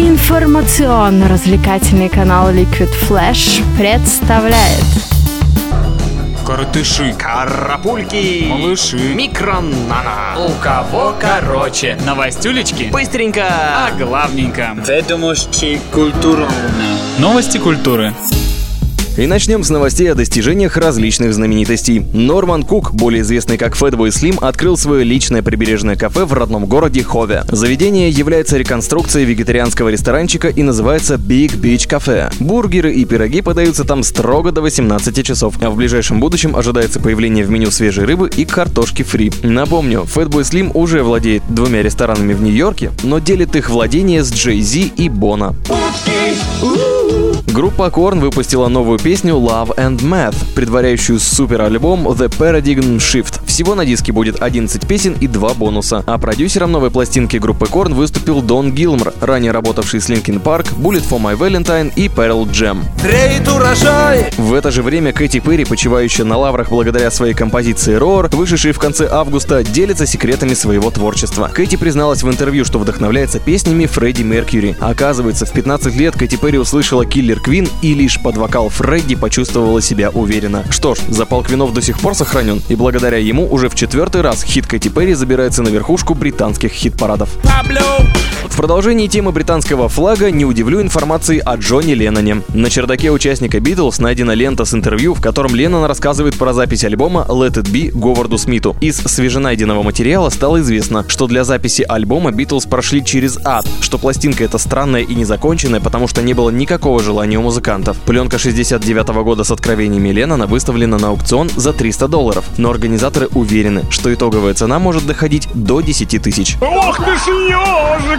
Информационно-развлекательный канал Liquid Flash представляет Коротыши, Карапульки, малыши, микронана. у кого короче. Новостюлечки Быстренько. о главненьком. Ведомости культурно. Новости культуры. И начнем с новостей о достижениях различных знаменитостей. Норман Кук, более известный как Fatboy Slim, открыл свое личное прибережное кафе в родном городе Хове. Заведение является реконструкцией вегетарианского ресторанчика и называется Big Beach Cafe. Бургеры и пироги подаются там строго до 18 часов, а в ближайшем будущем ожидается появление в меню свежей рыбы и картошки фри. Напомню, Fatboy Slim уже владеет двумя ресторанами в Нью-Йорке, но делит их владение с Джей Зи и Бона. Группа Korn выпустила новую песню Love and Math, предваряющую супер-альбом The Paradigm Shift. Всего на диске будет 11 песен и 2 бонуса. А продюсером новой пластинки группы Korn выступил Дон Гилмор, ранее работавший с Linkin Park, Bullet for My Valentine и Pearl Jam. В это же время Кэти Перри, почивающая на лаврах благодаря своей композиции Roar, вышедшей в конце августа, делится секретами своего творчества. Кэти призналась в интервью, что вдохновляется песнями Фредди Меркьюри. Оказывается, в 15 лет Кэти Перри услышала Киллер Квин и лишь под вокал Фредди почувствовала себя уверенно. Что ж, запал Квинов до сих пор сохранен, и благодаря ему уже в четвертый раз хит Кэти Перри забирается на верхушку британских хит-парадов. В продолжении темы британского флага не удивлю информацией о Джонни Ленноне. На чердаке участника Битлз найдена лента с интервью, в котором Леннон рассказывает про запись альбома Let It Be Говарду Смиту. Из свеженайденного материала стало известно, что для записи альбома Битлз прошли через ад, что пластинка эта странная и незаконченная, потому что не было никакого желания у музыкантов. Пленка 69 года с откровениями Леннона выставлена на аукцион за 300 долларов, но организаторы уверены, что итоговая цена может доходить до 10 тысяч.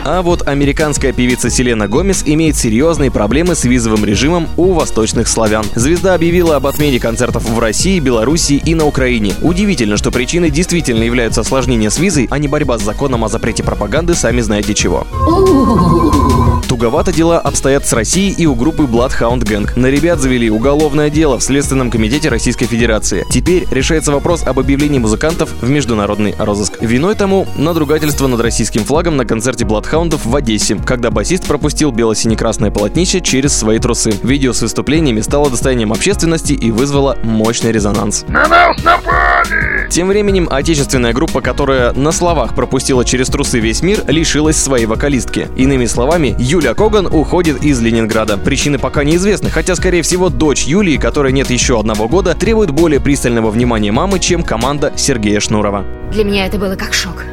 А вот американская певица Селена Гомес имеет серьезные проблемы с визовым режимом у восточных славян. Звезда объявила об отмене концертов в России, Белоруссии и на Украине. Удивительно, что причиной действительно являются осложнения с визой, а не борьба с законом о запрете пропаганды, сами знаете чего. Туговато дела обстоят с Россией и у группы Bloodhound Gang. На ребят завели уголовное дело в Следственном комитете Российской Федерации. Теперь решается вопрос об объявлении музыкантов в международный розыск. Виной тому надругательство над российским флагом на концерте Бладхаундов в Одессе, когда басист пропустил бело-сине-красное полотнище через свои трусы. Видео с выступлениями стало достоянием общественности и вызвало мощный резонанс. Тем временем отечественная группа, которая на словах пропустила через трусы весь мир, лишилась своей вокалистки. Иными словами, Юля Коган уходит из Ленинграда. Причины пока неизвестны, хотя, скорее всего, дочь Юлии, которой нет еще одного года, требует более пристального внимания мамы, чем команда Сергея Шнурова. Для меня это было как шок.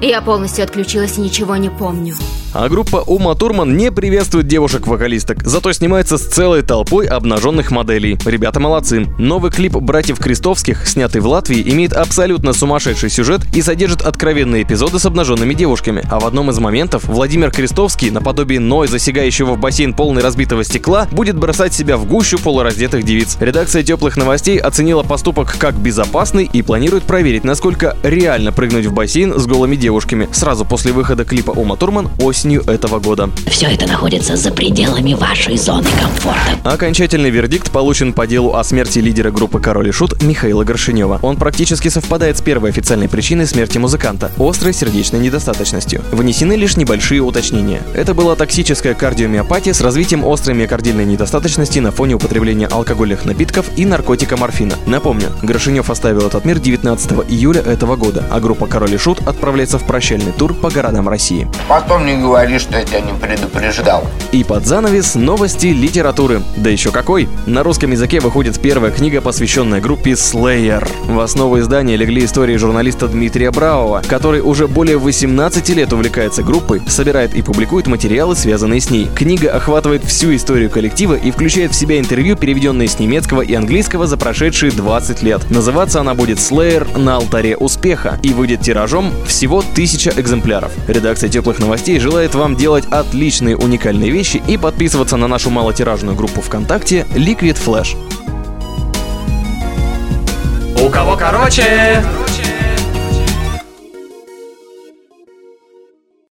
Я полностью отключилась и ничего не помню. А группа Ума Турман не приветствует девушек-вокалисток, зато снимается с целой толпой обнаженных моделей. Ребята молодцы. Новый клип братьев Крестовских, снятый в Латвии, имеет абсолютно сумасшедший сюжет и содержит откровенные эпизоды с обнаженными девушками. А в одном из моментов Владимир Крестовский, наподобие Ной, засягающего в бассейн полный разбитого стекла, будет бросать себя в гущу полураздетых девиц. Редакция теплых новостей оценила поступок как безопасный и планирует проверить, насколько реально прыгнуть в бассейн с голыми девушками. Сразу после выхода клипа Ума Турман осенью этого года. Все это находится за пределами вашей зоны комфорта. Окончательный вердикт получен по делу о смерти лидера группы «Король и Шут» Михаила Горшинева. Он практически совпадает с первой официальной причиной смерти музыканта – острой сердечной недостаточностью. Внесены лишь небольшие уточнения. Это была токсическая кардиомиопатия с развитием острой миокардильной недостаточности на фоне употребления алкогольных напитков и наркотика морфина. Напомню, Горшинев оставил этот мир 19 июля этого года, а группа «Король и Шут» отправляется в прощальный тур по городам России. Потом не говори, что я тебя не предупреждал. И под занавес новости литературы. Да еще какой! На русском языке выходит первая книга, посвященная группе Slayer. В основу издания легли истории журналиста Дмитрия Браува, который уже более 18 лет увлекается группой, собирает и публикует материалы, связанные с ней. Книга охватывает всю историю коллектива и включает в себя интервью, переведенные с немецкого и английского за прошедшие 20 лет. Называться она будет Slayer на алтаре успеха и выйдет тиражом всего 1000 экземпляров. Редакция теплых новостей желает вам делать отличные уникальные вещи и подписываться на нашу малотиражную группу ВКонтакте Liquid Flash. У кого короче?